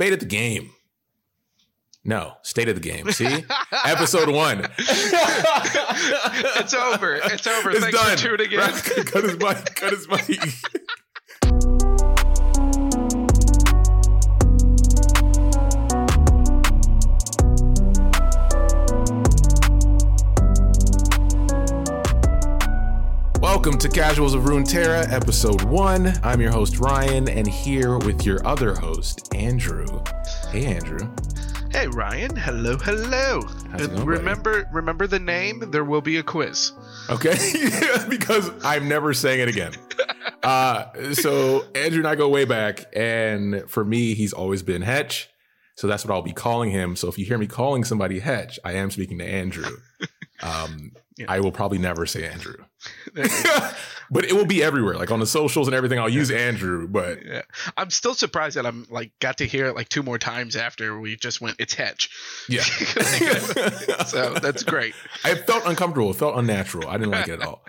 Fate of the game. No, state of the game. See, episode one. it's over. It's over. It's Thanks done. for tuning in. Cut his mic. Cut his mic. Welcome to Casuals of Runeterra, episode one. I'm your host Ryan, and here with your other host Andrew. Hey, Andrew. Hey Ryan. Hello, hello. Going, remember, remember the name. There will be a quiz. Okay, because I'm never saying it again. Uh, so Andrew and I go way back, and for me, he's always been Hetch. So that's what I'll be calling him. So if you hear me calling somebody Hetch, I am speaking to Andrew. Um, Yeah. I will probably never say Andrew, but it will be everywhere, like on the socials and everything. I'll use Andrew, but yeah. I'm still surprised that I'm like got to hear it like two more times after we just went. It's Hetch. yeah. so that's great. I felt uncomfortable. It felt unnatural. I didn't like it at all.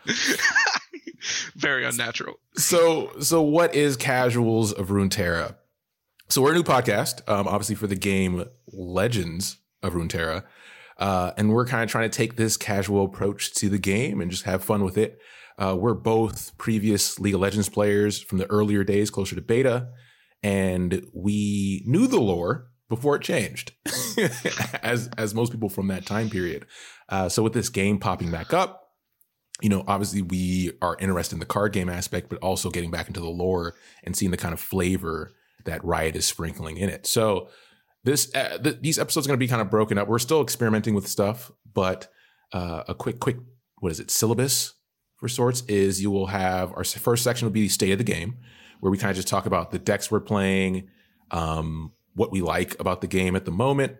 Very unnatural. So, so what is Casuals of Runeterra? So we're a new podcast, um, obviously for the game Legends of Runeterra, uh, and we're kind of trying to take this casual approach to the game and just have fun with it. Uh, we're both previous League of Legends players from the earlier days, closer to beta, and we knew the lore before it changed, as as most people from that time period. Uh, so with this game popping back up, you know, obviously we are interested in the card game aspect, but also getting back into the lore and seeing the kind of flavor that Riot is sprinkling in it. So this uh, th- these episodes are going to be kind of broken up. We're still experimenting with stuff, but uh, a quick quick what is it syllabus for sorts is you will have our first section will be the state of the game, where we kind of just talk about the decks we're playing, um, what we like about the game at the moment,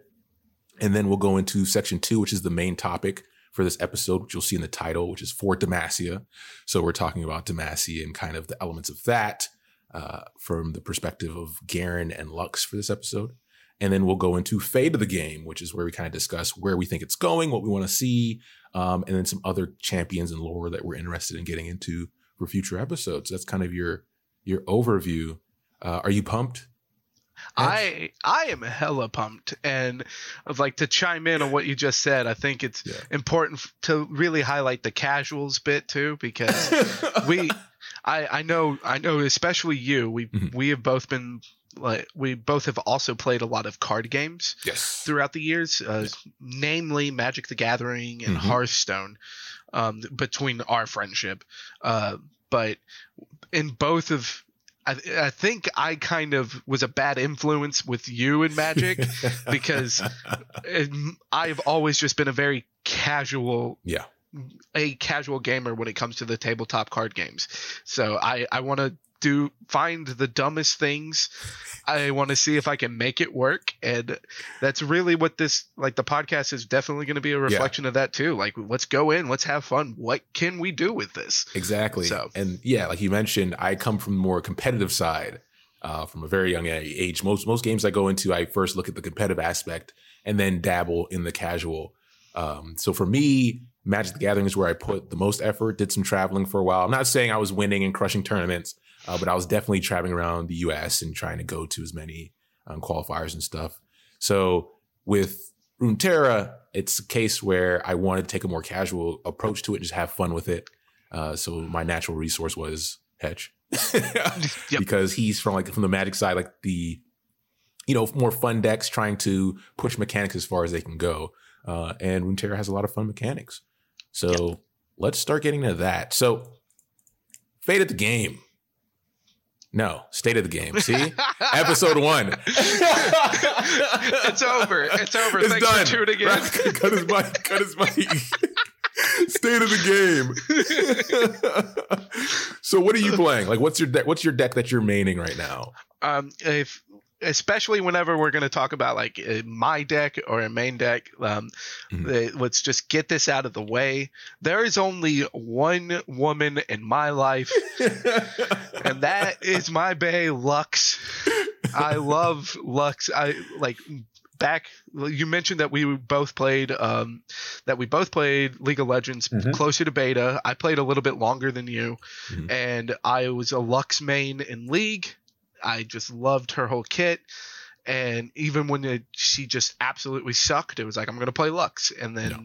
and then we'll go into section two, which is the main topic for this episode, which you'll see in the title, which is for Demacia. So we're talking about Demacia and kind of the elements of that uh, from the perspective of Garen and Lux for this episode. And then we'll go into Fade of the Game, which is where we kind of discuss where we think it's going, what we want to see, um, and then some other champions and lore that we're interested in getting into for future episodes. That's kind of your your overview. Uh, are you pumped? I I am hella pumped, and I'd like to chime in on what you just said. I think it's Yeah. important to really highlight the casuals bit too, because we I I know I know especially you we Mhm. we have both been like we both have also played a lot of card games yes. throughout the years, uh, namely Magic the Gathering and Mhm. Hearthstone. Um, between our friendship, uh, but in both of, I, I think I kind of was a bad influence with you in Magic because I've always just been a very casual yeah. a casual gamer when it comes to the tabletop card games. So I I want to do find the dumbest things. I want to see if I can make it work and that's really what this like the podcast is definitely going to be a reflection of that too. Like let's go in, let's have fun. What can we do with this? Exactly. So- and yeah, like you mentioned, I come from the more competitive side uh, from a very young age. Most most games I go into, I first look at the competitive aspect and then dabble in the casual. Um, so for me, Magic the Gathering is where I put the most effort. Did some traveling for a while. I'm not saying I was winning and crushing tournaments, uh, but I was definitely traveling around the U.S. and trying to go to as many um, qualifiers and stuff. So with Runeterra, it's a case where I wanted to take a more casual approach to it, and just have fun with it. Uh, so my natural resource was Hetch, because he's from like from the Magic side, like the you know more fun decks, trying to push mechanics as far as they can go. Uh, and Runeterra has a lot of fun mechanics. So let's start getting into that. So fate of the game. No, state of the game. See, episode one. it's over. It's over. It's Thanks done. for tuning in. Cut his mic. Cut his mic. State of the game. so, what are you playing? Like, what's your deck? What's your deck that you're maining right now? um if especially whenever we're going to talk about like uh, my deck or a main deck um Mhm. uh, let's just get this out of the way there is only one woman in my life and that is my bay lux i love lux i like back you mentioned that we both played um that we both played league of legends Mhm. closer to beta i played a little bit longer than you Mhm. and i was a lux main in league i just loved her whole kit And even when it, she just absolutely sucked, it was like I'm going to play Lux. And then No.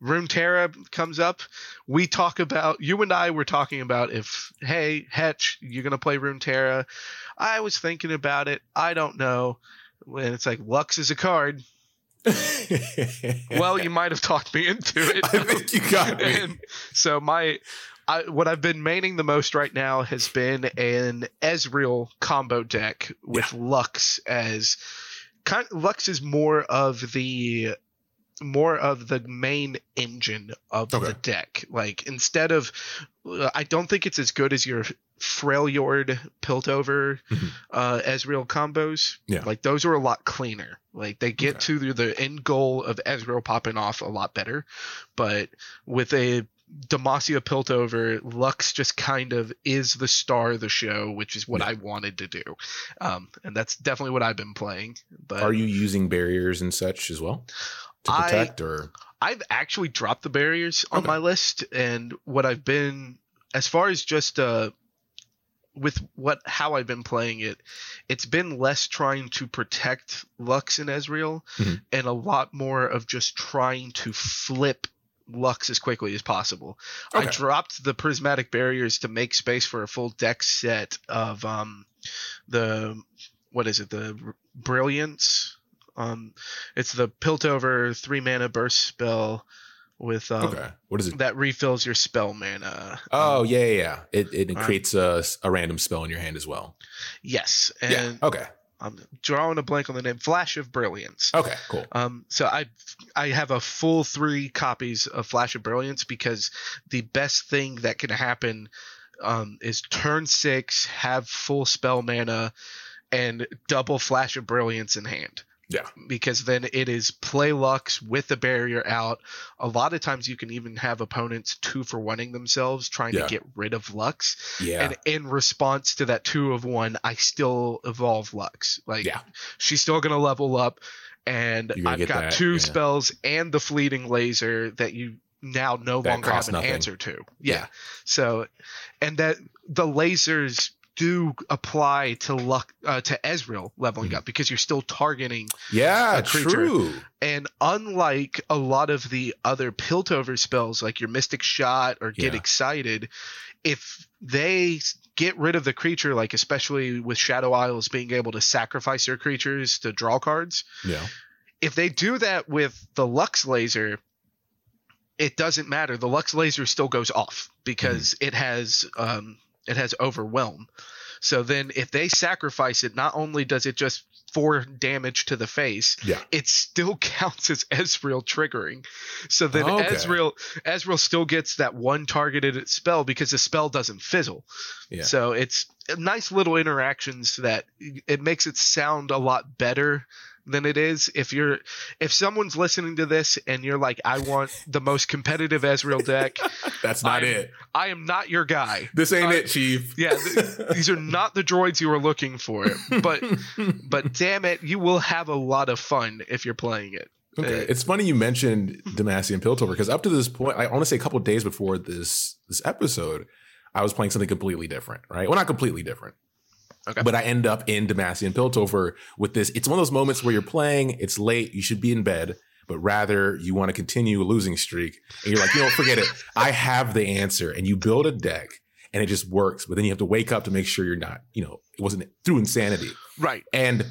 Runeterra comes up. We talk about you and I were talking about if hey Hetch, you're going to play Runeterra. I was thinking about it. I don't know. When it's like Lux is a card. Well, you might have talked me into it. I think you got me. and so my I, what I've been maining the most right now has been an Ezreal combo deck with Lux as kind Lux is more of the more of the main engine of Okay. the deck. Like instead of I don't think it's as good as your Freljord Piltover Mhm. uh Ezreal combos. Yeah. Like those are a lot cleaner. Like they get Okay. to the end goal of Ezreal popping off a lot better. But with a Demacia Piltover, Lux just kind of is the star of the show, which is what Yeah. I wanted to do. Um, and that's definitely what I've been playing. But Are you using barriers and such as well to I- protect or I've actually dropped the barriers on Okay. my list, and what I've been, as far as just uh, with what how I've been playing it, it's been less trying to protect Lux and Ezreal, Mhm. and a lot more of just trying to flip Lux as quickly as possible. I dropped the prismatic barriers to make space for a full deck set of um the what is it the brilliance um it's the Piltover three mana burst spell with um, okay? What is it? that refills your spell mana. Oh Um, yeah, yeah, yeah. It it um, creates a, a random spell in your hand as well. yes, and yeah. Okay. I'm drawing a blank on the name. Flash of Brilliance. Okay. Cool. Um, so I I have a full three copies of Flash of Brilliance because the best thing that can happen um, is turn six, have full spell mana, and double Flash of Brilliance in hand. Yeah. Because then it is play Lux with the barrier out. A lot of times you can even have opponents two for oneing themselves trying Yeah. to get rid of Lux. Yeah. And in response to that two of one, I still evolve Lux. Like Yeah. she's still gonna level up, and I've got that, two yeah. spells and the fleeting laser that you now no That longer have an nothing. answer to. Yeah. Yeah. So, and that the lasers do apply to luck uh, to Ezreal leveling Mhm. up because you're still targeting yeah. True. and unlike a lot of the other Piltover spells, like your Mystic Shot or Get Yeah. Excited, if they get rid of the creature, like especially with Shadow Isles being able to sacrifice your creatures to draw cards, Yeah. if they do that with the Lux Laser, it doesn't matter. The Lux Laser still goes off because Mm-hmm. it has um, it has Overwhelm. So then, if they sacrifice it, not only does it just four damage to the face, Yeah. it still counts as Ezreal triggering. So then Okay. Ezreal Ezreal still gets that one targeted spell because the spell doesn't fizzle. Yeah. So it's nice little interactions that it makes it sound a lot better than it is. If you're if someone's listening to this and you're like, I want the most competitive Ezreal deck, That's not I'm- it. I am not your guy. This ain't I- it, Chief. Yeah, th- these are not the droids you were looking for. But but damn it, you will have a lot of fun if you're playing it. Okay. Uh, It's funny you mentioned Demacia and Piltover because up to this point, I want to say a couple days before this this episode, I was playing something completely different, right? Well, not completely different. Okay. But I end up in Demacia and Piltover with this. It's one of those moments where you're playing, it's late, you should be in bed, but rather you want to continue a losing streak. And you're like, you know, forget it. I have the answer. And you build a deck and it just works. But then you have to wake up to make sure you're not, you know, it wasn't through insanity. Right. And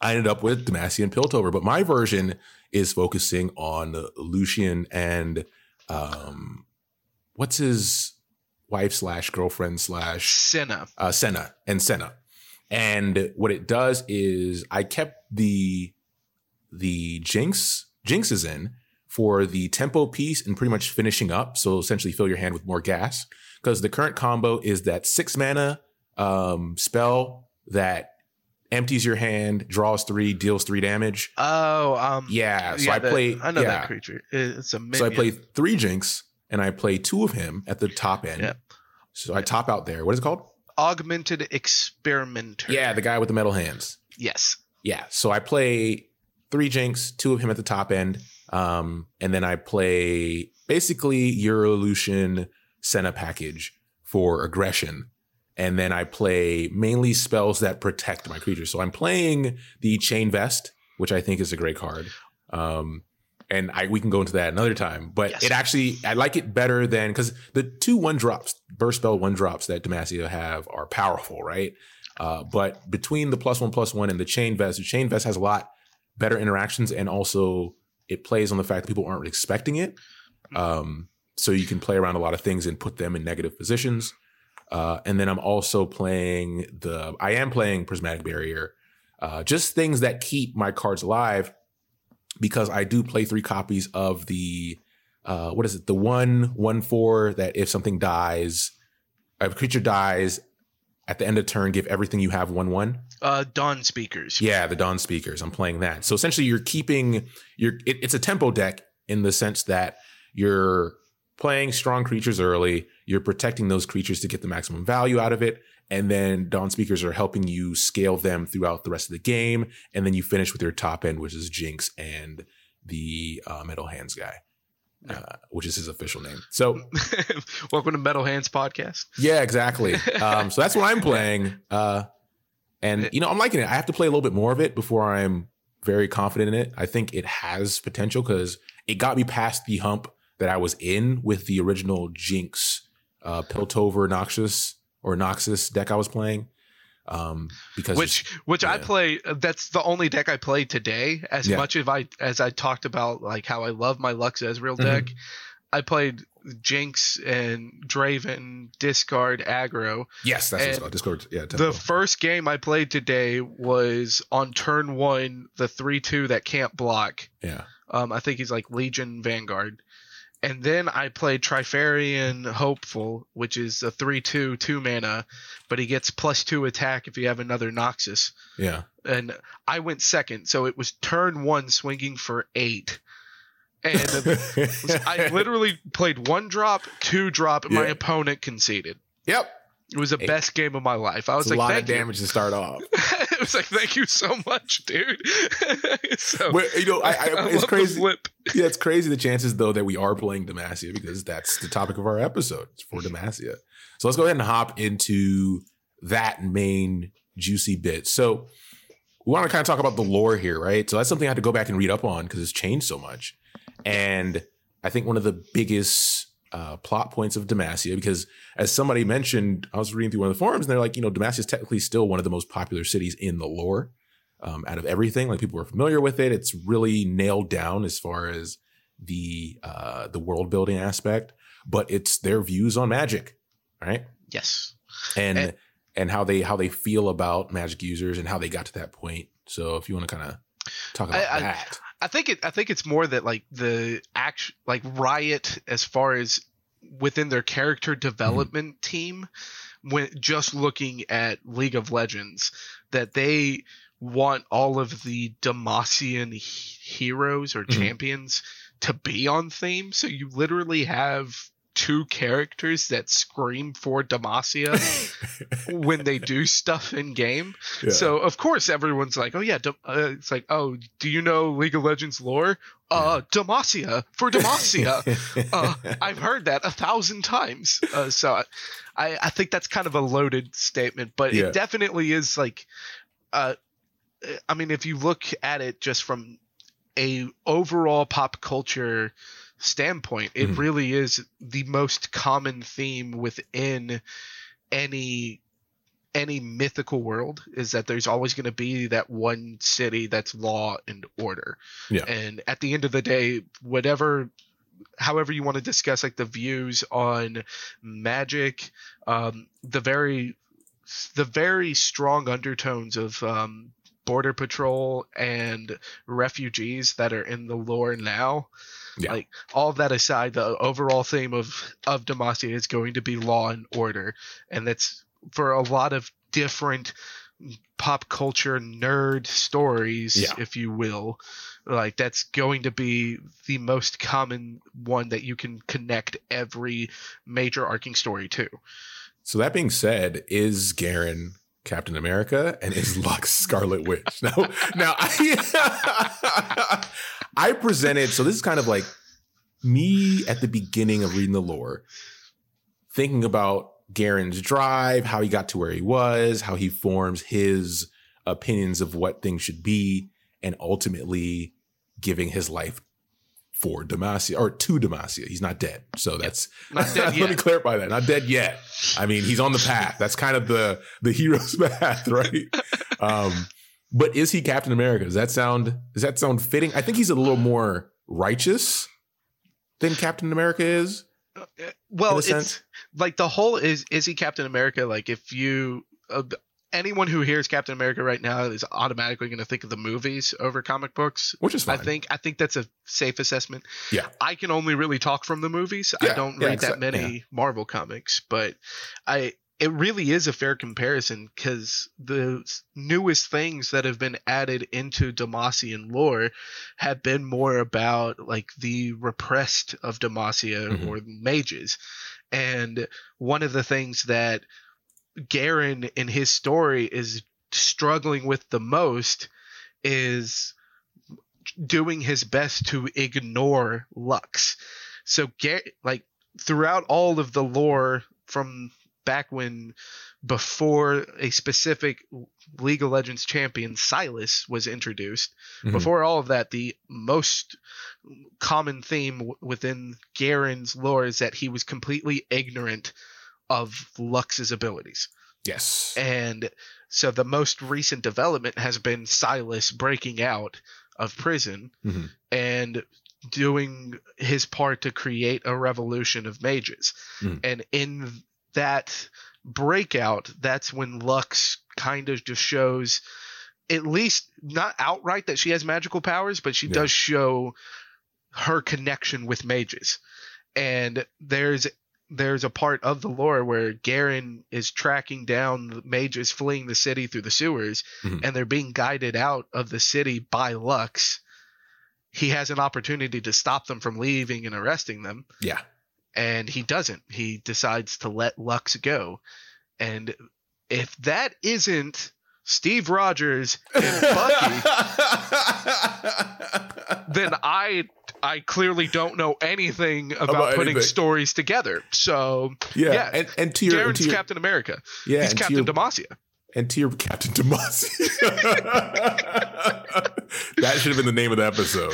I ended up with Demacia and Piltover, but my version is focusing on Lucian and um, what's his wife slash girlfriend slash Senna. uh, Senna and Senna. And what it does is I kept the the Jinx Jinxes in for the tempo piece and pretty much finishing up. So essentially fill your hand with more gas. Because the current combo is that six mana um, spell that empties your hand, draws three, deals three damage. Oh, um, Yeah. So I the- play I know yeah. that creature. It's a minion. So I play three Jinx and I play two of him at the top end. Yeah. So I top out there. What is it called? augmented experimenter. Yeah, the guy with the metal hands. Yes. Yeah. So I play three Jinx, two of him at the top end. Um, and then I play basically Eurolution Senna package for aggression. and then I play mainly spells that protect my creatures. So I'm playing the Chain Vest, which I think is a great card. Um, and I we can go into that another time. But Yes. it actually I like it better than because the two one drops, burst spell one drops that Demacia have are powerful, right? Uh, but between the plus one plus one and the chain vest, the chain vest has a lot better interactions, and also it plays on the fact that people aren't expecting it. Um, so you can play around a lot of things and put them in negative positions. Uh, and then I'm also playing the I am playing prismatic barrier, uh, just things that keep my cards alive because I do play three copies of the uh, what is it the one one four that if something dies, if a creature dies at the end of turn, give everything you have one one. Uh, Dawn speakers. Yeah, the Dawn Speakers. I'm playing that. So essentially, you're keeping your. It, it's a tempo deck in the sense that you're playing strong creatures early. You're protecting those creatures to get the maximum value out of it, and then Dawn Speakers are helping you scale them throughout the rest of the game. And then you finish with your top end, which is Jinx and the uh, Metal Hands guy, uh, which is his official name. So Welcome to Metal Hands Podcast. yeah, exactly. Um, so that's what I'm playing. Uh, and you know, I'm liking it. I have to play a little bit more of it before I'm very confident in it. I think it has potential because it got me past the hump that I was in with the original Jinx, uh, Piltover Noxus or Noxus deck I was playing. Um, because which which I play. uh, That's the only deck I played today. As Yeah. much as I as I talked about like how I love my Lux Ezreal Mhm. deck, I played Jinx and Draven, discard aggro. yes, that's what it's and called. Discord. Yeah, The first game I played today was on turn one, the three two that can't block. yeah. Um, I think he's like Legion Vanguard. And then I played Trifarian Hopeful, which is a 3 2 2 mana, but he gets plus 2 attack if you have another Noxus. Yeah. And I went second, so it was turn one swinging for 8. And I literally played one drop, two drop, and my opponent conceded. Yep. It was the Eight. best game of my life. I was It's a like, lot of thank you. damage to start off. it was like, thank you so much, dude. so, Well, you know, I, I, love it's the crazy. flip. yeah, it's crazy the chances though that we are playing Demacia because that's the topic of our episode. It's for Demacia. So let's go ahead and hop into that main juicy bit. So we want to kind of talk about the lore here, right? So that's something I had to go back and read up on because it's changed so much. And I think one of the biggest uh, plot points of Demacia, because as somebody mentioned, I was reading through one of the forums and they're like, you know, Demacia is technically still one of the most popular cities in the lore um, out of everything. Like people are familiar with it. It's really nailed down as far as the uh, the world building aspect, but it's their views on magic, right? Yes. And And- and how they how they feel about magic users and how they got to that point. So if you want to kind of talk about I- I- that, I think it. I think it's more that like the act, like Riot, as far as within their character development team, when just looking at League of Legends, that they want all of the Demacian he- heroes or Mhm. champions to be on theme. So you literally have two characters that scream for Demacia when they do stuff in game. Yeah. So of course everyone's like, oh yeah, Dem- uh, it's like, oh, do you know League of Legends lore? Uh, Demacia for Demacia. uh, I've heard that a thousand times. Uh, so I, I think that's kind of a loaded statement, but Yeah. it definitely is like, uh, I mean, if you look at it just from a overall pop culture standpoint, it Mhm. really is the most common theme within any any mythical world is that there's always going to be that one city that's law and order. Yeah. And at the end of the day, whatever however you want to discuss like the views on magic, um, the very the very strong undertones of um, border patrol and refugees that are in the lore now. Yeah. Like all that aside, the overall theme of of Demacia is going to be law and order, and that's for a lot of different pop culture nerd stories, Yeah. if you will. Like that's going to be the most common one that you can connect every major arcing story to. So that being said, is Garen Captain America and is Lux Scarlet Witch? Now, now I, I presented. So this is kind of like me at the beginning of reading the lore, thinking about Garen's drive, how he got to where he was, how he forms his opinions of what things should be, and ultimately giving his life for Demacia or to Demacia. He's not dead. So that's Not dead let me clarify that. Not dead yet. I mean, he's on the path. That's kind of the the hero's path, right? Um, but is he Captain America? Does that sound does that sound fitting? I think he's a little more righteous than Captain America is. well it's sense. like the whole is is he captain america like if you uh, anyone who hears captain america right now is automatically going to think of the movies over comic books Which is fine. i think i think that's a safe assessment Yeah. i can only really talk from the movies i don't yeah, read that many marvel comics but i it really is a fair comparison because the newest things that have been added into Demacian lore have been more about like the repressed of Demacia Mhm. or mages. And one of the things that Garen in his story is struggling with the most is doing his best to ignore Lux. So Gar- like throughout all of the lore from back when before a specific League of Legends champion Sylas was introduced, Mhm. before all of that, the most common theme w- within Garen's lore is that he was completely ignorant of Lux's abilities. yes. And so the most recent development has been Sylas breaking out of prison Mhm. and doing his part to create a revolution of mages. Mhm. And in that breakout, that's when Lux kind of just shows at least not outright that she has magical powers, but she Yeah. does show her connection with mages. And there's there's a part of the lore where Garen is tracking down the mages fleeing the city through the sewers, Mhm. and they're being guided out of the city by Lux. He has an opportunity to stop them from leaving and arresting them, Yeah. and he doesn't. He decides to let Lux go. And if that isn't Steve Rogers and Bucky, then I I clearly don't know anything about, About putting anything. stories together. So yeah. Yeah. And, and to your, Garen's to your Captain America. yeah, He's Captain your, Demacia. and to your Captain Demasi. that should have been the name of the episode.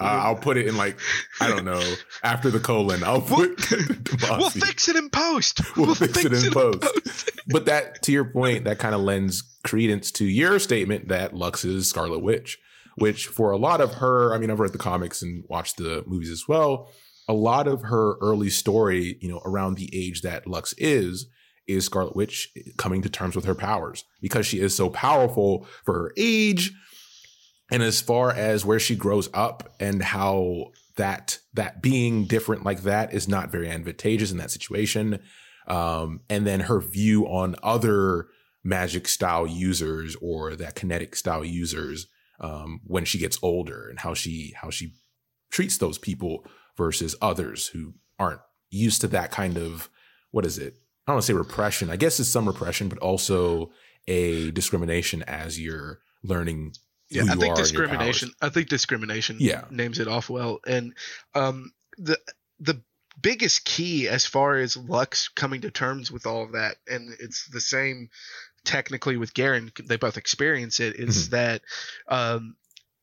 Uh, I'll put it in like I don't know after the colon. I'll put Demasi. We'll fix it in post. We'll fix it in post. but that to your point, that kind of lends credence to your statement that Lux is Scarlet Witch, which for a lot of her, I mean, I've read the comics and watched the movies as well. A lot of her early story, you know, around the age that Lux is, is Scarlet Witch coming to terms with her powers because she is so powerful for her age. And as far as where she grows up and how that that being different like that is not very advantageous in that situation um, and then her view on other magic style users or that kinetic style users um, when she gets older and how she how she treats those people versus others who aren't used to that kind of what is it i don't want to say repression i guess it's some repression but also a discrimination as you're learning Yeah, who I you think are and your discrimination. I think discrimination. Yeah. names it off well. And um, the the biggest key as far as Lux coming to terms with all of that, and it's the same technically with Garen. They both experience it. Is Mhm. that um,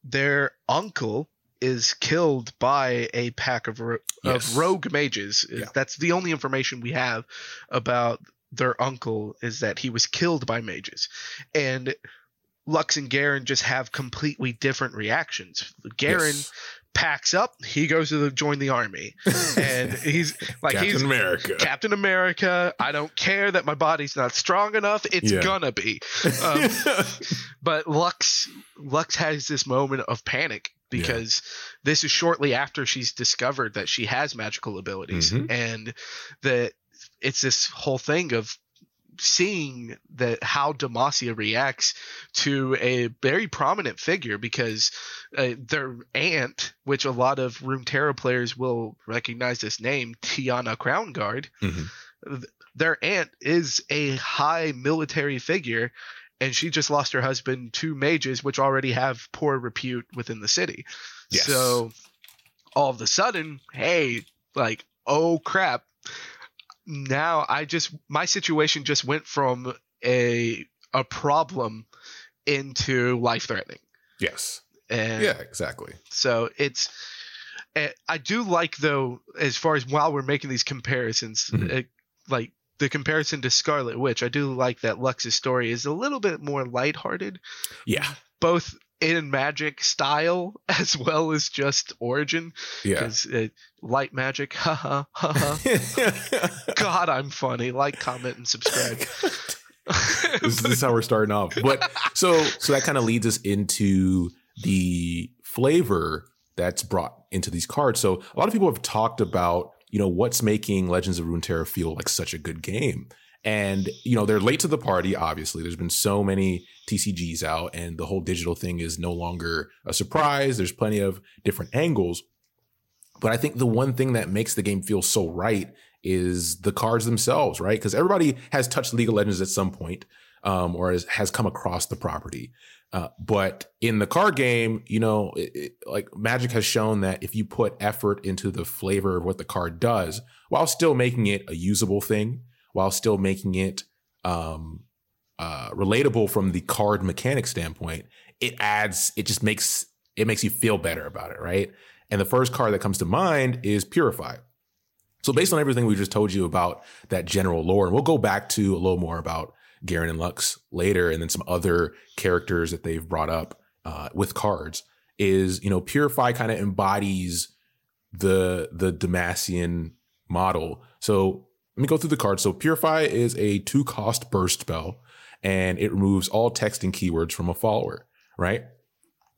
their uncle is killed by a pack of ro- Yes. of rogue mages. Yeah. That's the only information we have about their uncle is that he was killed by mages, and Lux and Garen just have completely different reactions. Garen Yes. Packs up, he goes to the, join the army, and he's like Captain he's America. Captain America. I don't care that my body's not strong enough. It's Yeah. gonna be. Um, but Lux Lux has this moment of panic because this is shortly after she's discovered that she has magical abilities Mhm. and that it's this whole thing of seeing that how Demacia reacts to a very prominent figure because uh, their aunt, which a lot of Runeterra players will recognize this name, Tianna Crownguard, Mhm. their aunt is a high military figure and she just lost her husband to mages which already have poor repute within the city Yes. so all of a sudden hey like oh crap now I just my situation just went from a a problem into life threatening. Yes. And Yeah, exactly. so it's eh, I do like though as far as while we're making these comparisons Mhm. eh, like the comparison to Scarlet Witch, I do like that Lux's story is a little bit more lighthearted, Yeah. both in magic style as well as just origin. Yeah. Because uh, light magic, haha, haha. God, I'm funny. Like, comment, and subscribe. this, this is how we're starting off. But so so that kind of leads us into the flavor that's brought into these cards. So a lot of people have talked about, you know, what's making Legends of Runeterra feel like such a good game. And, you know, they're late to the party, obviously. There's been so many TCGs out, and the whole digital thing is no longer a surprise. There's plenty of different angles. But I think the one thing that makes the game feel so right is the cards themselves, right? Because everybody has touched League of Legends at some point, um, or has, has come across the property. Uh, but in the card game, you know, it, it, like Magic has shown that if you put effort into the flavor of what the card does, while still making it a usable thing, while still making it um, uh, relatable from the card mechanic standpoint, it adds, it just makes it makes you feel better about it, right? And the first card that comes to mind is Purify. So based on everything we just told you about that general lore, and we'll go back to a little more about Garen and Lux later, and then some other characters that they've brought up uh, with cards, is you know Purify kind of embodies the the Demacian model. So let me go through the cards. So Purify is a two cost burst spell, and it removes all text and keywords from a follower, right?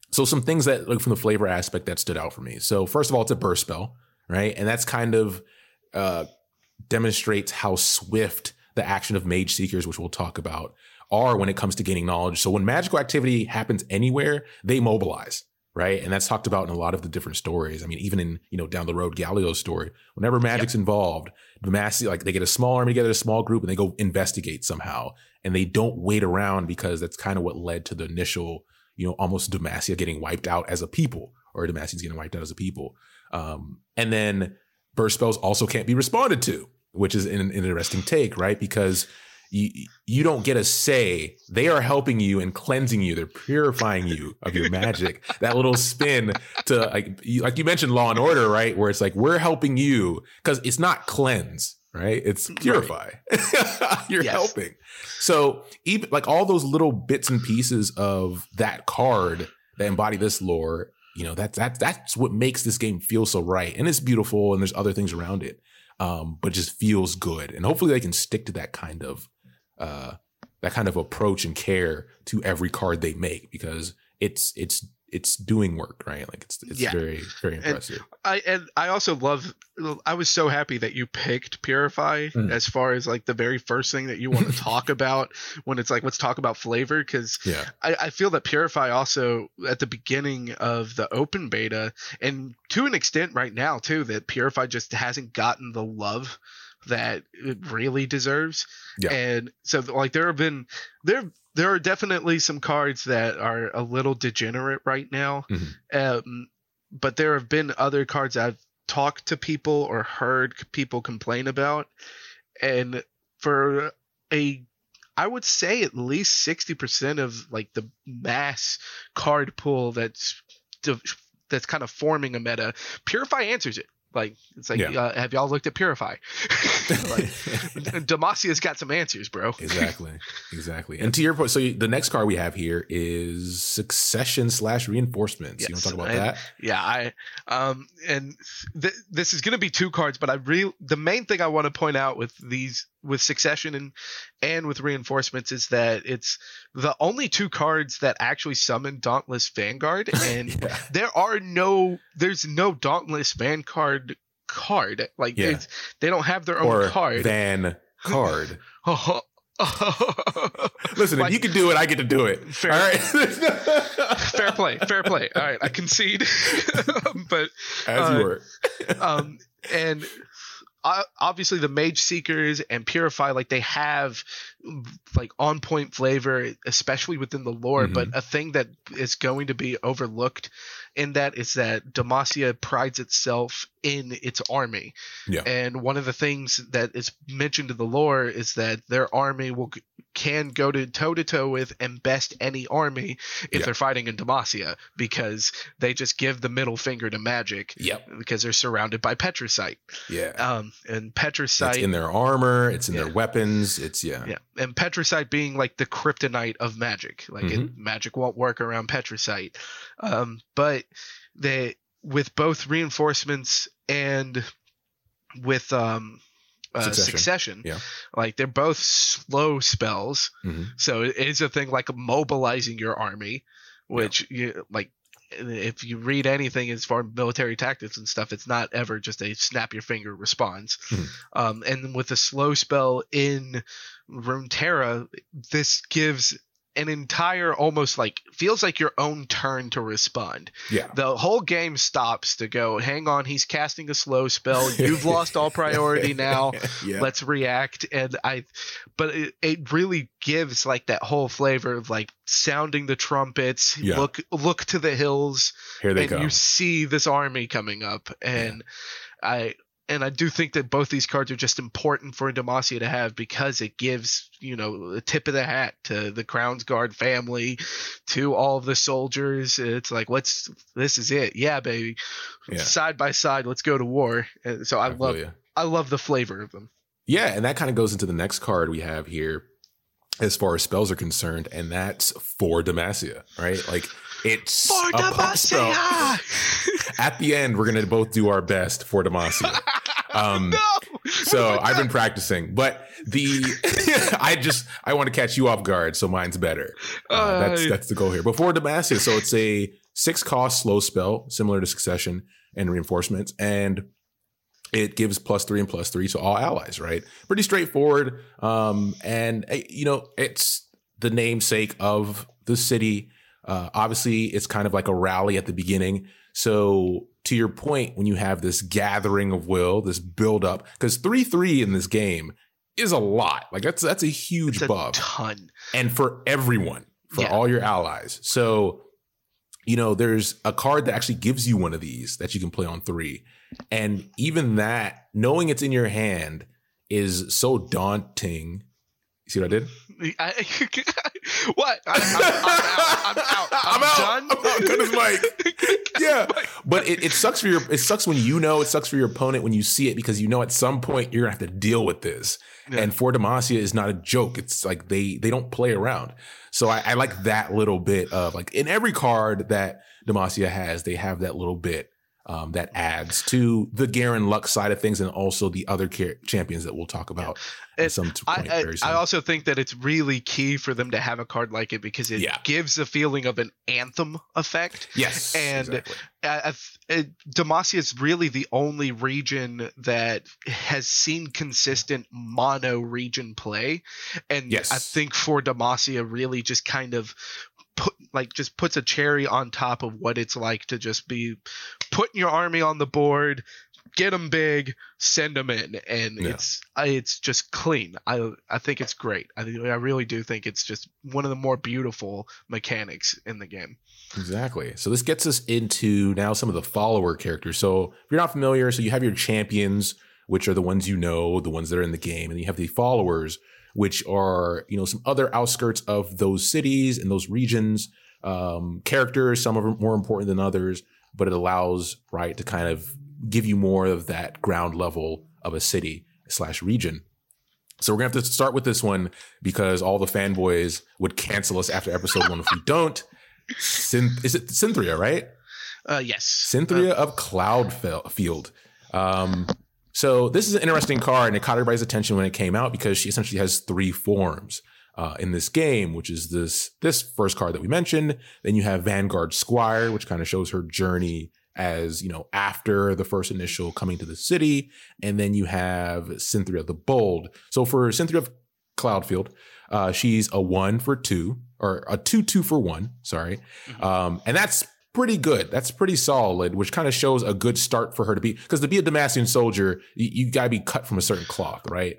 So some things that like from the flavor aspect that stood out for me. So first of all, it's a burst spell, right? And that's kind of uh, demonstrates how swift the action of mage seekers, which we'll talk about, are when it comes to gaining knowledge. So when magical activity happens anywhere, they mobilize, right? And that's talked about in a lot of the different stories. I mean, even in you know down the road Galileo story, whenever magic's involved, the mass like they get a small army together, a small group, and they go investigate somehow, and they don't wait around because that's kind of what led to the initial, you know, almost Demacia getting wiped out as a people, or Demacians getting wiped out as a people. Um, and then burst spells also can't be responded to, which is an, an interesting take, right? Because you you don't get a say. They are helping you and cleansing you. They're purifying you of your magic. that little spin to like you, like you mentioned Law and Order, right? Where it's like we're helping you because it's not cleanse, right? It's purify. You're Yes. helping. So even like all those little bits and pieces of that card that embody this lore, you know, that's that's that's what makes this game feel so right. And it's beautiful and there's other things around it. Um, but just feels good. And hopefully they can stick to that kind of uh that kind of approach and care to every card they make because it's it's it's doing work, right? Like it's it's Yeah. very very impressive. I and I also love. I was so happy that you picked Purify Mm. as far as like the very first thing that you want to talk about when it's like let's talk about flavor because yeah. I, I feel that Purify also at the beginning of the open beta and to an extent right now too that Purify just hasn't gotten the love that it really deserves. Yeah. And so like there have been there there are definitely some cards that are a little degenerate right now. Mhm. Um but there have been other cards I've talked to people or heard people complain about and for a I would say at least 60% of like the mass card pool that's that's kind of forming a meta. Purify answers it. Like it's like, Yeah. uh, have y'all looked at Purify? like, Demacia's got some answers, bro. exactly exactly and to your point so you, the next card we have here is succession slash reinforcements you want to talk about that Yeah, I um and th- this is going to be two cards, but I real the main thing I want to point out with these with succession and and with reinforcements is that it's the only two cards that actually summon Dauntless Vanguard, and yeah there are no there's no Dauntless Vanguard card like Yeah. it's, they don't have their own or card. van card Listen, listen if you can do it i get to do it Fair. all right fair play, fair play. All right, I concede, but as Uh, you were um, and uh, obviously the mage seekers and purify like they have like on point flavor especially within the lore Mhm. but a thing that is going to be overlooked in that is that demacia prides itself in its army. Yeah. And one of the things that is mentioned in the lore is that their army will can go to toe to toe with and best any army if Yeah. they're fighting in Demacia because they just give the middle finger to magic Yep. because they're surrounded by Petricite. Yeah. Um, and it's in their armor. It's in Yeah. their weapons. It's yeah. yeah, and Petricite being like the kryptonite of magic. Like Mm-hmm. magic won't work around Petricite. Um, but they with both reinforcements and with um uh, Succession. succession, Yeah. like they're both slow spells. Mhm. So it is a thing like mobilizing your army, which you like. If you read anything as far as military tactics and stuff, it's not ever just a snap your finger response. Mhm. Um, and with the slow spell in Runeterra, this gives an entire almost like feels like your own turn to respond. Yeah. The whole game stops to go, hang on, he's casting a slow spell. You've lost all priority now yeah. let's react and i but it, it really gives like that whole flavor of like sounding the trumpets Yeah. look look to the hills Here they and go. you see this army coming up and i and i do think that both these cards are just important for demacia to have because it gives you know the tip of the hat to the Crownguard family to all of the soldiers it's like let's this is it yeah baby Yeah. side by side let's go to war And so i, feel love ya. i love the flavor of them Yeah, and that kind of goes into the next card we have here as far as spells are concerned, and that's for Demacia, right? Like it's For a. Demacia! At the end, we're gonna both do our best for Demacia. Um, no. So I've been practicing, but the I just I want to catch you off guard, so mine's better. Uh, that's Uh, that's the goal here. Before Demacia, so it's a six cost slow spell, similar to Succession and Reinforcements, and it gives plus three and plus three to all allies. Right, pretty straightforward. Um, and uh, you know it's the namesake of the city. Uh, obviously, it's kind of like a rally at the beginning. So to your point, when you have this gathering of will, this build up, because three three in this game is a lot. Like that's that's a huge It's a buff ton. and for everyone, for Yeah. all your allies. So, you know, there's a card that actually gives you one of these that you can play on three. And even that, knowing it's in your hand, is so daunting. You see what I did? I, what? I, I'm, I'm out. I'm out. I'm. I'm out. Cut his mic. Yeah. But it, it sucks for your it sucks when you know it sucks for your opponent when you see it because you know at some point you're gonna have to deal with this. Yeah. And for Demacia is not a joke. It's like they they don't play around. So I, I like that little bit of like in every card that Demacia has, they have that little bit um, that adds to the Garen Lux side of things and also the other ca- champions that we'll talk about at some t- I, point I, very soon. I also think that it's really key for them to have a card like it because it Yeah. gives a feeling of an anthem effect. yes, and- exactly. I, I, Demacia is really the only region that has seen consistent mono region play, and Yes. I think for Demacia really just kind of put like just puts a cherry on top of what it's like to just be putting your army on the board, get them big, send them in, and Yeah. it's it's just clean. I I think it's great. I I really do think it's just one of the more beautiful mechanics in the game. Exactly. So this gets us into now some of the follower characters. So if you're not familiar, so you have your champions, which are the ones you know, the ones that are in the game, and you have the followers, which are you know some other outskirts of those cities and those regions. Um, characters, some of them more important than others, but it allows right to kind of give you more of that ground level of a city slash region. So we're gonna have to start with this one because all the fanboys would cancel us after episode one if we don't. Is it Cithria, right? Uh, yes, Cithria of Cloudfield. Um, so this is an interesting card, and it caught everybody's attention when it came out because she essentially has three forms uh, in this game, which is this this first card that we mentioned. Then you have Vanguard Squire, which kind of shows her journey as you know after the first initial coming to the city, and then you have Cithria the Bold. So for Cithria of Cloudfield, uh, she's a one for two or a two two for one. Sorry, Mhm. um, and that's pretty good. That's pretty solid, which kind of shows a good start for her to be because to be a Demacian soldier, you, you gotta be cut from a certain cloth, right?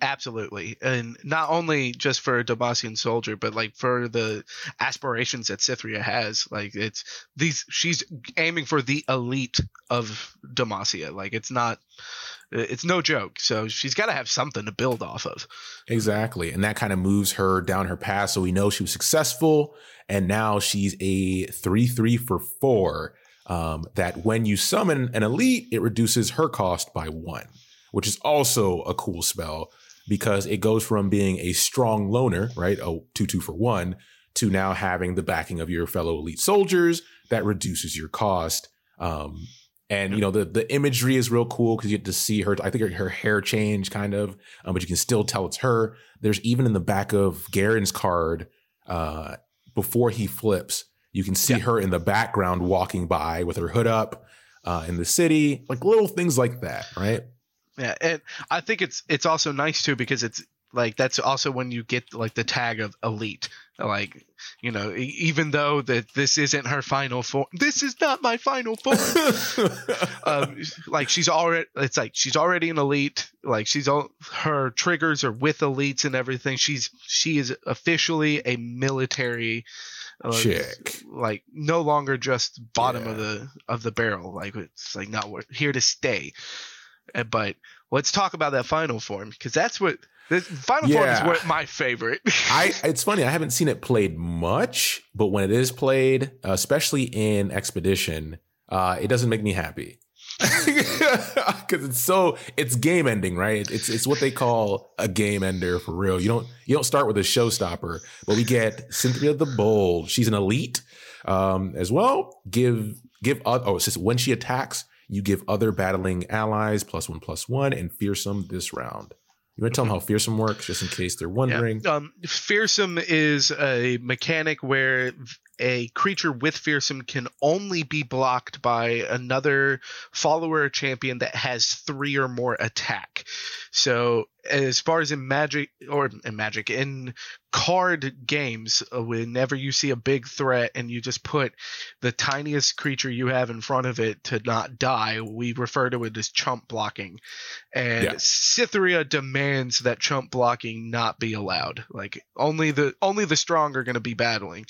Absolutely, and not only just for a Demacian soldier, but like for the aspirations that Cithria has. Like it's these, she's aiming for the elite of Demacia. Like it's not, it's no joke. So she's got to have something to build off of. Exactly. And that kind of moves her down her path. So we know she was successful. And now she's a 3 3 for 4. Um, that when you summon an elite, it reduces her cost by one, which is also a cool spell because it goes from being a strong loner, right? A 2 2 for 1, to now having the backing of your fellow elite soldiers that reduces your cost. Um, and you know the the imagery is real cool because you get to see her. I think her, her hair change kind of, um, but you can still tell it's her. There's even in the back of Garen's card uh, before he flips, you can see Yeah. her in the background walking by with her hood up uh, in the city, like little things like that, right? Yeah, and I think it's it's also nice too because it's like that's also when you get like the tag of elite. Like you know, even though that this isn't her final form, this is not my final form. um, like she's already, it's like she's already an elite. Like she's all her triggers are with elites and everything. She's she is officially a military. Uh, Chick. like no longer just bottom of the of the barrel. Like it's like not we're here to stay. Uh, But let's talk about that final form because that's what the final form is what my favorite. I it's funny I haven't seen it played much, but when it is played, especially in Expedition, uh, it doesn't make me happy because it's so it's game ending, right? It's it's what they call a game ender for real. You don't you don't start with a showstopper, but we get Cithria the Bold. She's an elite um, as well. Give give oh, it says when she attacks, you give other battling allies plus one plus one and fearsome this round. You want to tell them how fearsome works, just in case they're wondering. Yeah. Um, fearsome is a mechanic where a creature with fearsome can only be blocked by another follower or champion that has three or more attack. So as far as in magic or in magic in card games, uh, whenever you see a big threat and you just put the tiniest creature you have in front of it to not die, we refer to it as chump blocking. And Yeah. Cithria demands that chump blocking not be allowed. Like only the only the strong are going to be battling,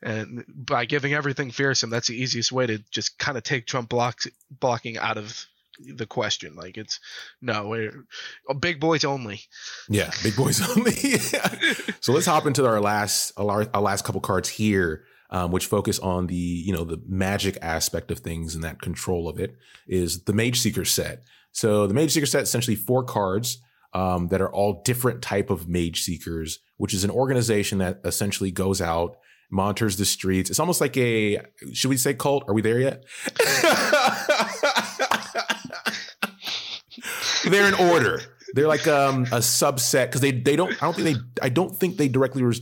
and by giving everything fearsome, that's the easiest way to just kind of take chump blocks blocking out of the question. Like it's no, we're oh, big boys only. Yeah, big boys only. so let's hop into our last our, our last couple cards here, um, which focus on the you know the magic aspect of things and that control of it. Is the Mage Seeker set? So the Mage Seeker set essentially four cards um, that are all different type of Mage Seekers, which is an organization that essentially goes out monitors the streets. It's almost like a should we say cult? Are we there yet? They're in order. They're like um, a subset because they they don't. I don't think they. I don't think they directly res,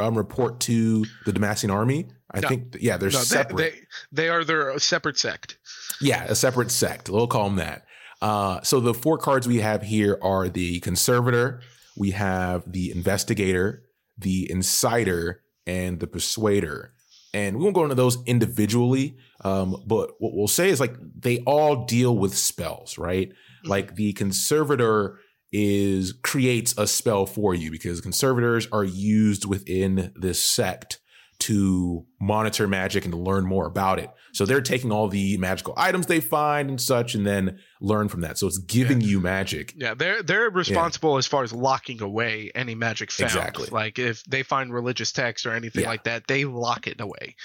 um, report to the Demacian army. I No. think yeah, they're No, they, separate. they they are their separate sect. Yeah, a separate sect. We'll call them that. Uh, so the four cards we have here are the conservator, we have the investigator, the insider, and the persuader. And we won't go into those individually, um, but what we'll say is like they all deal with spells, right? Mm-hmm. Like the conservator is creates a spell for you because conservators are used within this sect to monitor magic and to learn more about it. So they're taking all the magical items they find and such and then learn from that. So it's giving you magic. Yeah, they're they're responsible as far as locking away any magic found. Exactly. Like if they find religious text or anything Yeah. like that, they lock it away.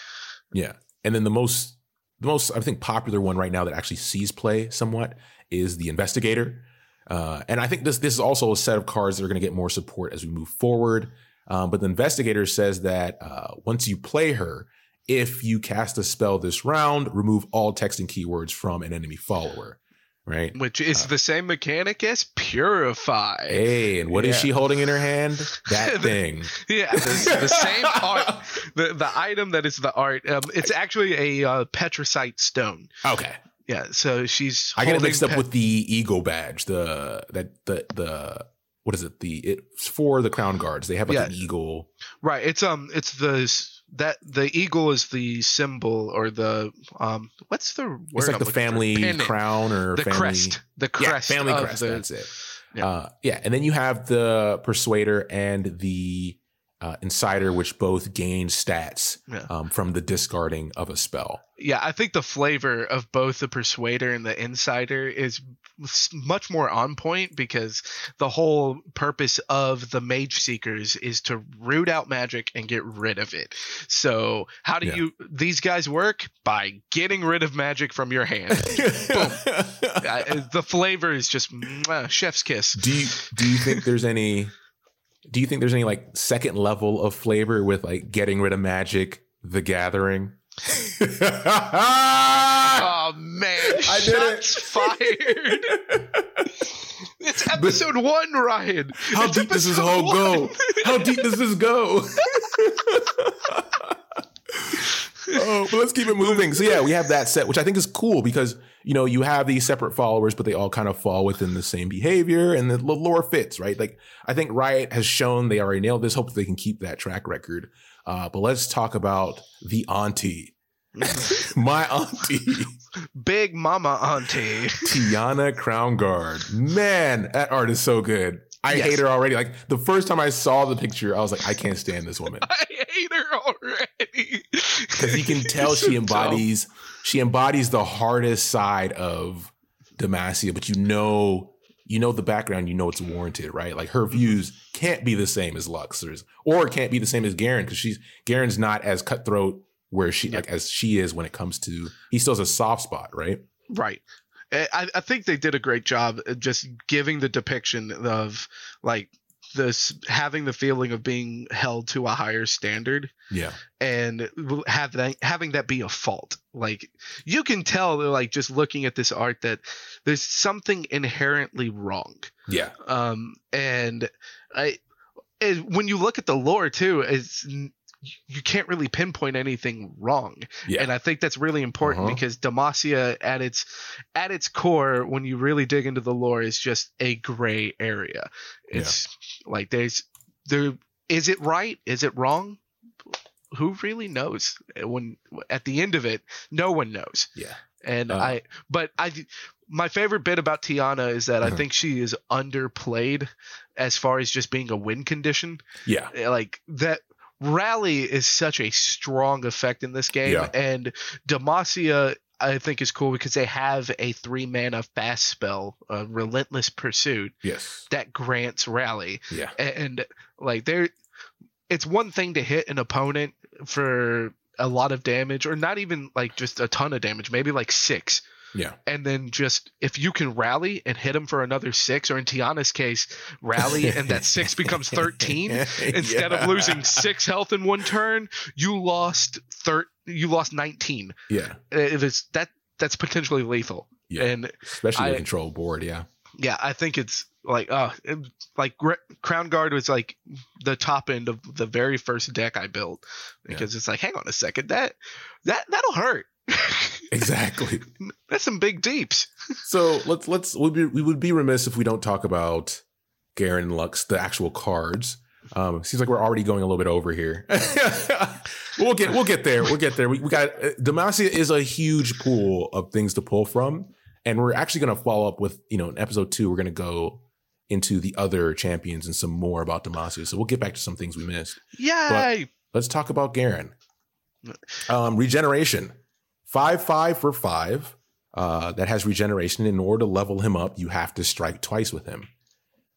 Yeah. And then the most the most I think popular one right now that actually sees play somewhat is the investigator. Uh, and I think this this is also a set of cards that are going to get more support as we move forward. Um, but the investigator says that uh, once you play her, if you cast a spell this round, remove all text and keywords from an enemy follower. Right. Which is the same mechanic as purify. Uh, Hey, and what is Yeah. she holding in her hand? That thing. Yeah, the, the same art. The the item that is the art. Um, it's actually a uh, petricite stone. Okay. Yeah, so she's. I get it mixed up with the eagle badge. The that the the what is it? The it's for the Crownguards. They have like Yeah. an eagle. Right. It's um. It's the that the eagle is the symbol or the um. What's the word? It's like I'm the family crown or The family, crest. The Yeah, crest. family of crest. the- that's it. Yeah. Uh, yeah. And then you have the Persuader and the uh, Insider, which both gain stats yeah. um, from the discarding of a spell. Yeah, I think the flavor of both the Persuader and the Insider is much more on point because the whole purpose of the Mage Seekers is to root out magic and get rid of it. So, how do yeah. you these guys work? By getting rid of magic from your hand. Boom. the flavor is just mwah, chef's kiss. Do you do you think there's any do you think there's any like second level of flavor with like getting rid of magic, the gathering? oh man, I Shots fired. it's episode but, one, Ryan. How it's deep does this whole go? How deep does this go? oh, but let's keep it moving. So yeah, we have that set, which I think is cool because you know you have these separate followers, but they all kind of fall within the same behavior, and the lore fits, right? Like I think Riot has shown they already nailed this. Hope they can keep that track record. Uh, but let's talk about the auntie. My auntie. Big mama auntie. Tianna Crownguard. Man, that art is so good. I yes. hate her already. Like the first time I saw the picture, I was like, I can't stand this woman. Hate her already. Because you can tell she embodies she embodies the hardest side of Demacia, but you know you know the background, you know it's warranted, right? Like her mm-hmm. views can't be the same as Lux's, or can't be the same as Garen, because she's Garen's not as cutthroat where she like as she is when it comes to he still has a soft spot, right? Right. I, I think they did a great job uh, just giving the depiction of like this having the feeling of being held to a higher standard. Yeah. And have that having that be a fault. Like you can tell like just looking at this art that there's something inherently wrong. Yeah. Um and i when you look at the lore too it's you can't really pinpoint anything wrong. Yeah. And I think that's really important uh-huh. because Demacia at its at its core, when you really dig into the lore, is just a gray area. It's yeah. like there's there is it right? Is it wrong? Who really knows? When at the end of it, no one knows. Yeah. And uh, I but I my favorite bit about Tianna is that uh-huh. I think she is underplayed as far as just being a win condition. Yeah. Like that rally is such a strong effect in this game, yeah. and Demacia I think is cool because they have a three mana fast spell, a relentless pursuit. Yes. That grants rally. Yeah. And like there it's one thing to hit an opponent for a lot of damage, or not even like just a ton of damage, maybe like six. Yeah. And then just if you can rally and hit him for another six, or in Tianna's case, rally and that six becomes 13 instead yeah. of losing six health in one turn, you lost thir- you lost 19. Yeah. It is that that's potentially lethal. Yeah. And especially I, the control board, yeah. Yeah, I think it's like uh like Crownguard was like the top end of the very first deck I built because yeah. it's like hang on a second that that that'll hurt exactly. That's some big deeps. so let's let's we would be, we would be remiss if we don't talk about Garen Lux, the actual cards. Um, seems like we're already going a little bit over here. we'll get we'll get there. We'll get there. We, we got uh, Demacia is a huge pool of things to pull from, and we're actually going to follow up with you know in episode two. We're going to go into the other champions and some more about Demacia. So we'll get back to some things we missed. Yay! But let's talk about Garen. Um, regeneration. Five five for five. Uh, that has regeneration. In order to level him up, you have to strike twice with him,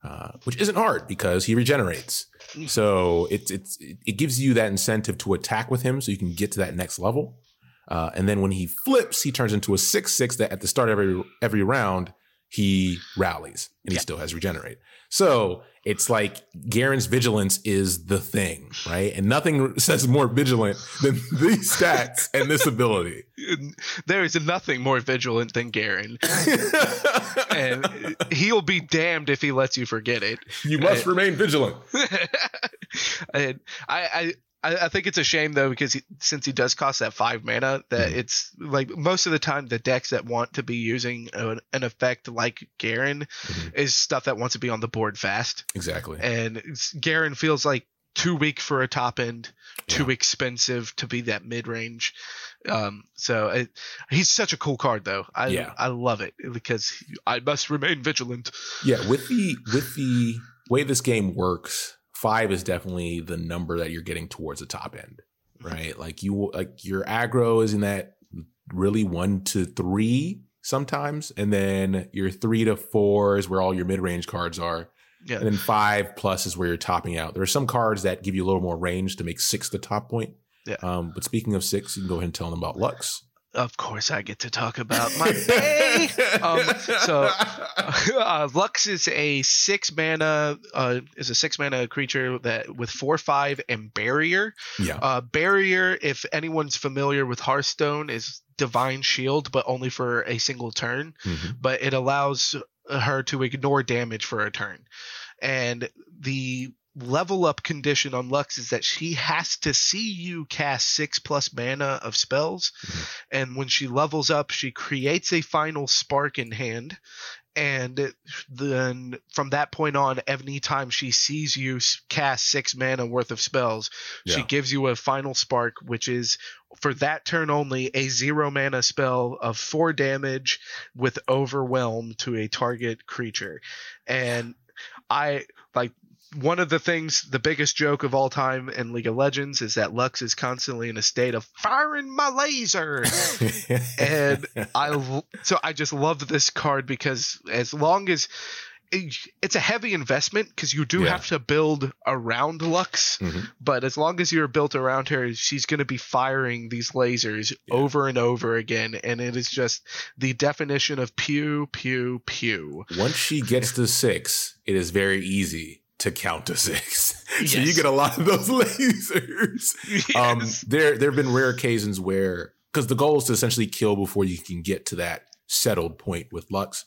uh, which isn't hard because he regenerates. So it's it's it gives you that incentive to attack with him, so you can get to that next level. Uh, and then when he flips, he turns into a six six that at the start of every every round he rallies and he yeah. still has regenerate. So it's like Garen's vigilance is the thing, right? And nothing says more vigilant than these stats and this ability. There is nothing more vigilant than Garen. and he'll be damned if he lets you forget it. You must and, remain vigilant. and I, I I, I, think it's a shame though because he, since he does cost that five mana, that mm-hmm. it's like most of the time the decks that want to be using an, an effect like Garen mm-hmm. is stuff that wants to be on the board fast. Exactly. And Garen feels like too weak for a top end, too yeah. expensive to be that mid range. Um, so it, he's such a cool card, though. I Yeah. I love it because I must remain vigilant. Yeah, with the with the way this game works, five is definitely the number that you're getting towards the top end, right? Like you like your aggro is in that really one to three sometimes, and then your three to four is where all your mid range cards are, Yeah. and then five plus is where you're topping out. There are some cards that give you a little more range to make six the top point. Yeah. Um, but speaking of six, you can go ahead and tell them about Lux. Of course, I get to talk about my bay. um, so uh, Lux is a six mana uh, is a six mana creature that with four five and barrier. yeah. Uh, barrier, if anyone's familiar with Hearthstone, is divine shield, but only for a single turn. Mhm. But it allows her to ignore damage for a turn. And the level up condition on Lux is that she has to see you cast six plus mana of spells. Mhm. And when she levels up, she creates a final spark in hand. And then from that point on, any time she sees you cast six mana worth of spells, she gives you a final spark, which is for that turn only a zero mana spell of four damage with overwhelm to a target creature. And I like one of the things, the biggest joke of all time in League of Legends is that Lux is constantly in a state of firing my laser. and I so I just love this card because as long as it's a heavy investment because you do Yeah. have to build around Lux, Mhm. but as long as you're built around her, she's going to be firing these lasers Yeah. over and over again, and it is just the definition of pew pew pew. Once she gets to six, it is very easy to count to six. so you get a lot of those lasers. Um, there, there have been rare occasions where, because the goal is to essentially kill before you can get to that settled point with Lux.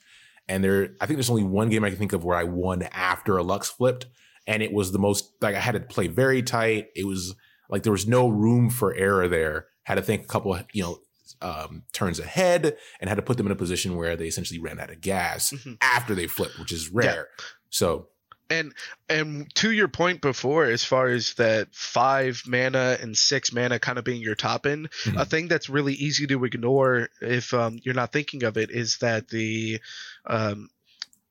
And there, I think there's only one game I can think of where I won after a Lux flipped, and it was the most like I had to play very tight. It was like there was no room for error there. Had to think a couple, you know, um, turns ahead, and had to put them in a position where they essentially ran out of gas Mhm. after they flipped, which is rare. So And and to your point before, as far as that five mana and six mana kind of being your top end, a Mhm. thing that's really easy to ignore if um, you're not thinking of it is that the um,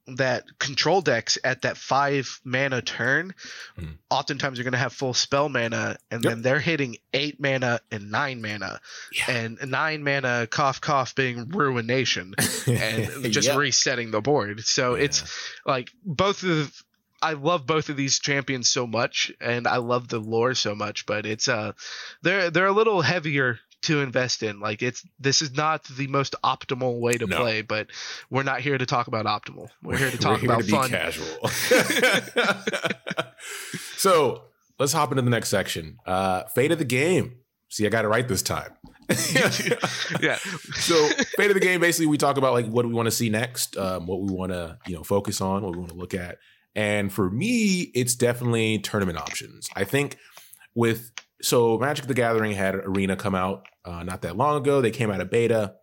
that control decks at that five mana turn, Mhm. oftentimes are going to have full spell mana, and Yep. then they're hitting eight mana and nine mana, Yeah. and nine mana cough cough being ruination and just Yeah. resetting the board. So it's like both of I love both of these champions so much and I love the lore so much, but it's uh they're they're a little heavier to invest in. Like it's this is not the most optimal way to No. play, but we're not here to talk about optimal. We're here to talk here about to be fun. casual. so let's hop into the next section. Uh, fate of the game. See, I got it right this time. yeah. so fate of the game basically we talk about like what do we want to see next um, what we want to you know focus on what we want to look at and for me it's definitely tournament options. I think with so magic the gathering had arena come out uh, not that long ago. They came out of beta.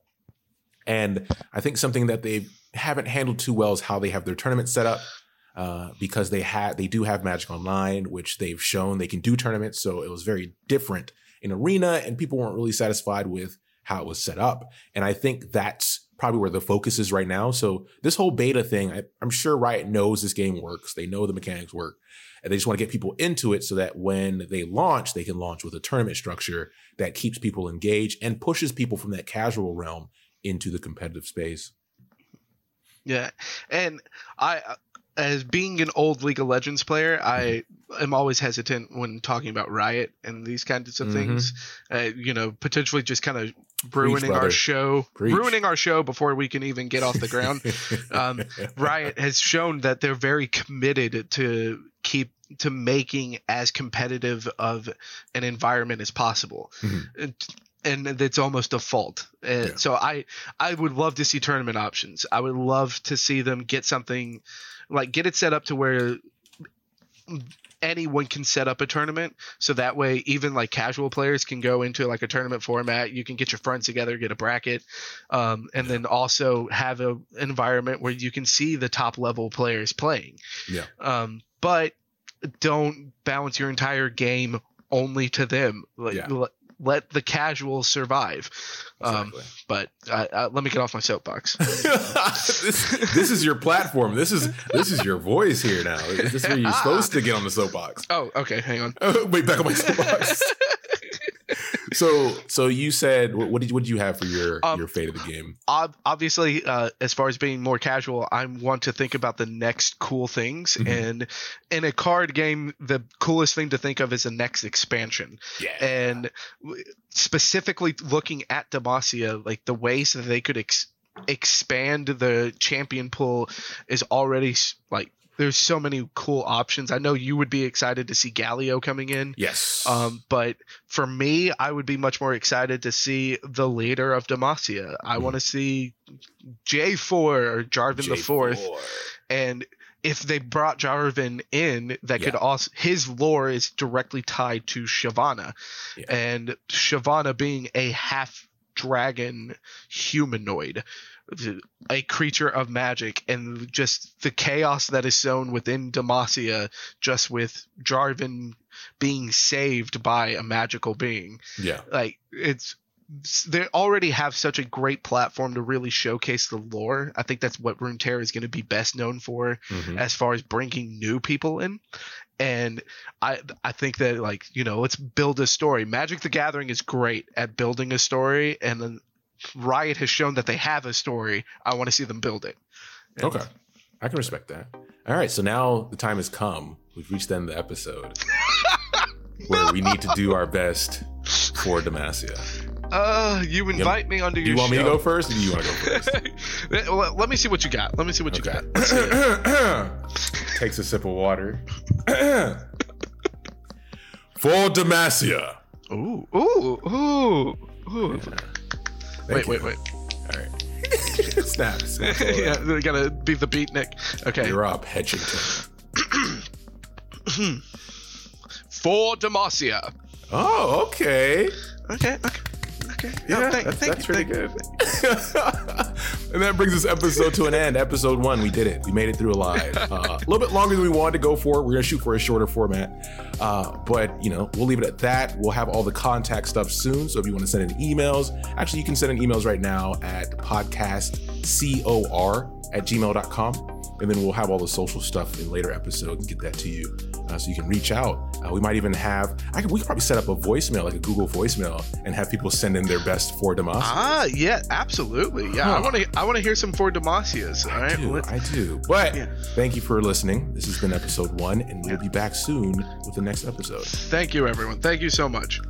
And i think something that they haven't handled too well is how they have their tournament set up uh, because they had they do have magic online which they've shown they can do tournaments. So it was very different in arena and people weren't really satisfied with how it was set up. And I think that's probably where the focus is right now. So this whole beta thing, I, I'm sure Riot knows this game works. They know the mechanics work. And they just want to get people into it so that when they launch, they can launch with a tournament structure that keeps people engaged and pushes people from that casual realm into the competitive space. Yeah, and I, as being an old League of Legends player, I am always hesitant when talking about Riot and these kinds of Mhm. things. Uh, you know, potentially just kind of ruining brother. our show, Preach. ruining our show before we can even get off the ground. Um, Riot has shown that they're very committed to keep to making as competitive of an environment as possible. Mhm. And, and it's almost a fault. Uh, Yeah. So I I would love to see tournament options. I would love to see them get something like get it set up to where anyone can set up a tournament so that way even like casual players can go into like a tournament format you can get your friends together get a bracket um, and then also have a, an environment where you can see the top level players playing Yeah. um, but don't balance your entire game only to them like Yeah. L- let the casuals survive. Um, but uh, uh, let me get off my soapbox. this, this is your platform. This is this is your voice here now. This is where you're supposed to get on the soapbox. oh, okay, hang on. Wait, back on my soapbox. So, so you said what, did what did you have for your Um, your fate of the game? obviously, uh, as far as being more casual, I want to think about the next cool things. Mhm. And in a card game, the coolest thing to think of is the next expansion. Yeah, And specifically looking at Demacia, like the ways that they could ex- expand the champion pool is already like there's so many cool options. I know you would be excited to see Galio coming in. yes. Um, but for me, I would be much more excited to see the leader of Demacia. I Mhm. want to see J4 or Jarvan the Fourth, and if they brought Jarvan in, that could also his lore is directly tied to Shyvana, Yeah. and Shyvana being a half dragon humanoid. A creature of magic, and just the chaos that is sown within Demacia, just with Jarvan being saved by a magical being. Yeah, Like it's they already have such a great platform to really showcase the lore. I think that's what Runeterra is going to be best known for Mhm. as far as bringing new people in. And I I think that like you know let's build a story. Magic the Gathering is great at building a story, and then Riot has shown that they have a story. I want to see them build it. And- Okay. I can respect that. All right. So now the time has come. We've reached the end of the episode where we need to do our best for Demacia. Uh, you invite me onto Do your you want me to go first or do you want to go first? well, let me see what you got. Let me see what you got. Takes a sip of water. for Demacia. Ooh, ooh, ooh, ooh. Thank Wait, you. wait, wait. All right. Snap. snap. yeah, we gotta beat the beat, Nick. Okay. You're up, Hedgington. For Demacia. Oh, okay. Okay, okay, okay. Oh, yeah, No, thank, that's, thank that's you, pretty thank you. good. and that brings this episode to an end. Episode one, we did it. We made it through alive. Uh, a little bit longer than we wanted to go for. We're gonna shoot for a shorter format, uh, but you know we'll leave it at that. We'll have all the contact stuff soon. So if you want to send in emails, actually you can send in emails right now at podcastcor at gmail.com. And then we'll have all the social stuff in later episodes and get that to you, uh, so you can reach out. Uh, we might even have, I could, we could probably set up a voicemail, like a Google voicemail, and have people send in their best for Demacia. Ah, yeah, absolutely. Yeah, I want to. I want to hear some for Demacias. All I right. do, let's- I do. But Yeah. thank you for listening. This has been episode one, and we'll be back soon with the next episode. Thank you, everyone. Thank you so much.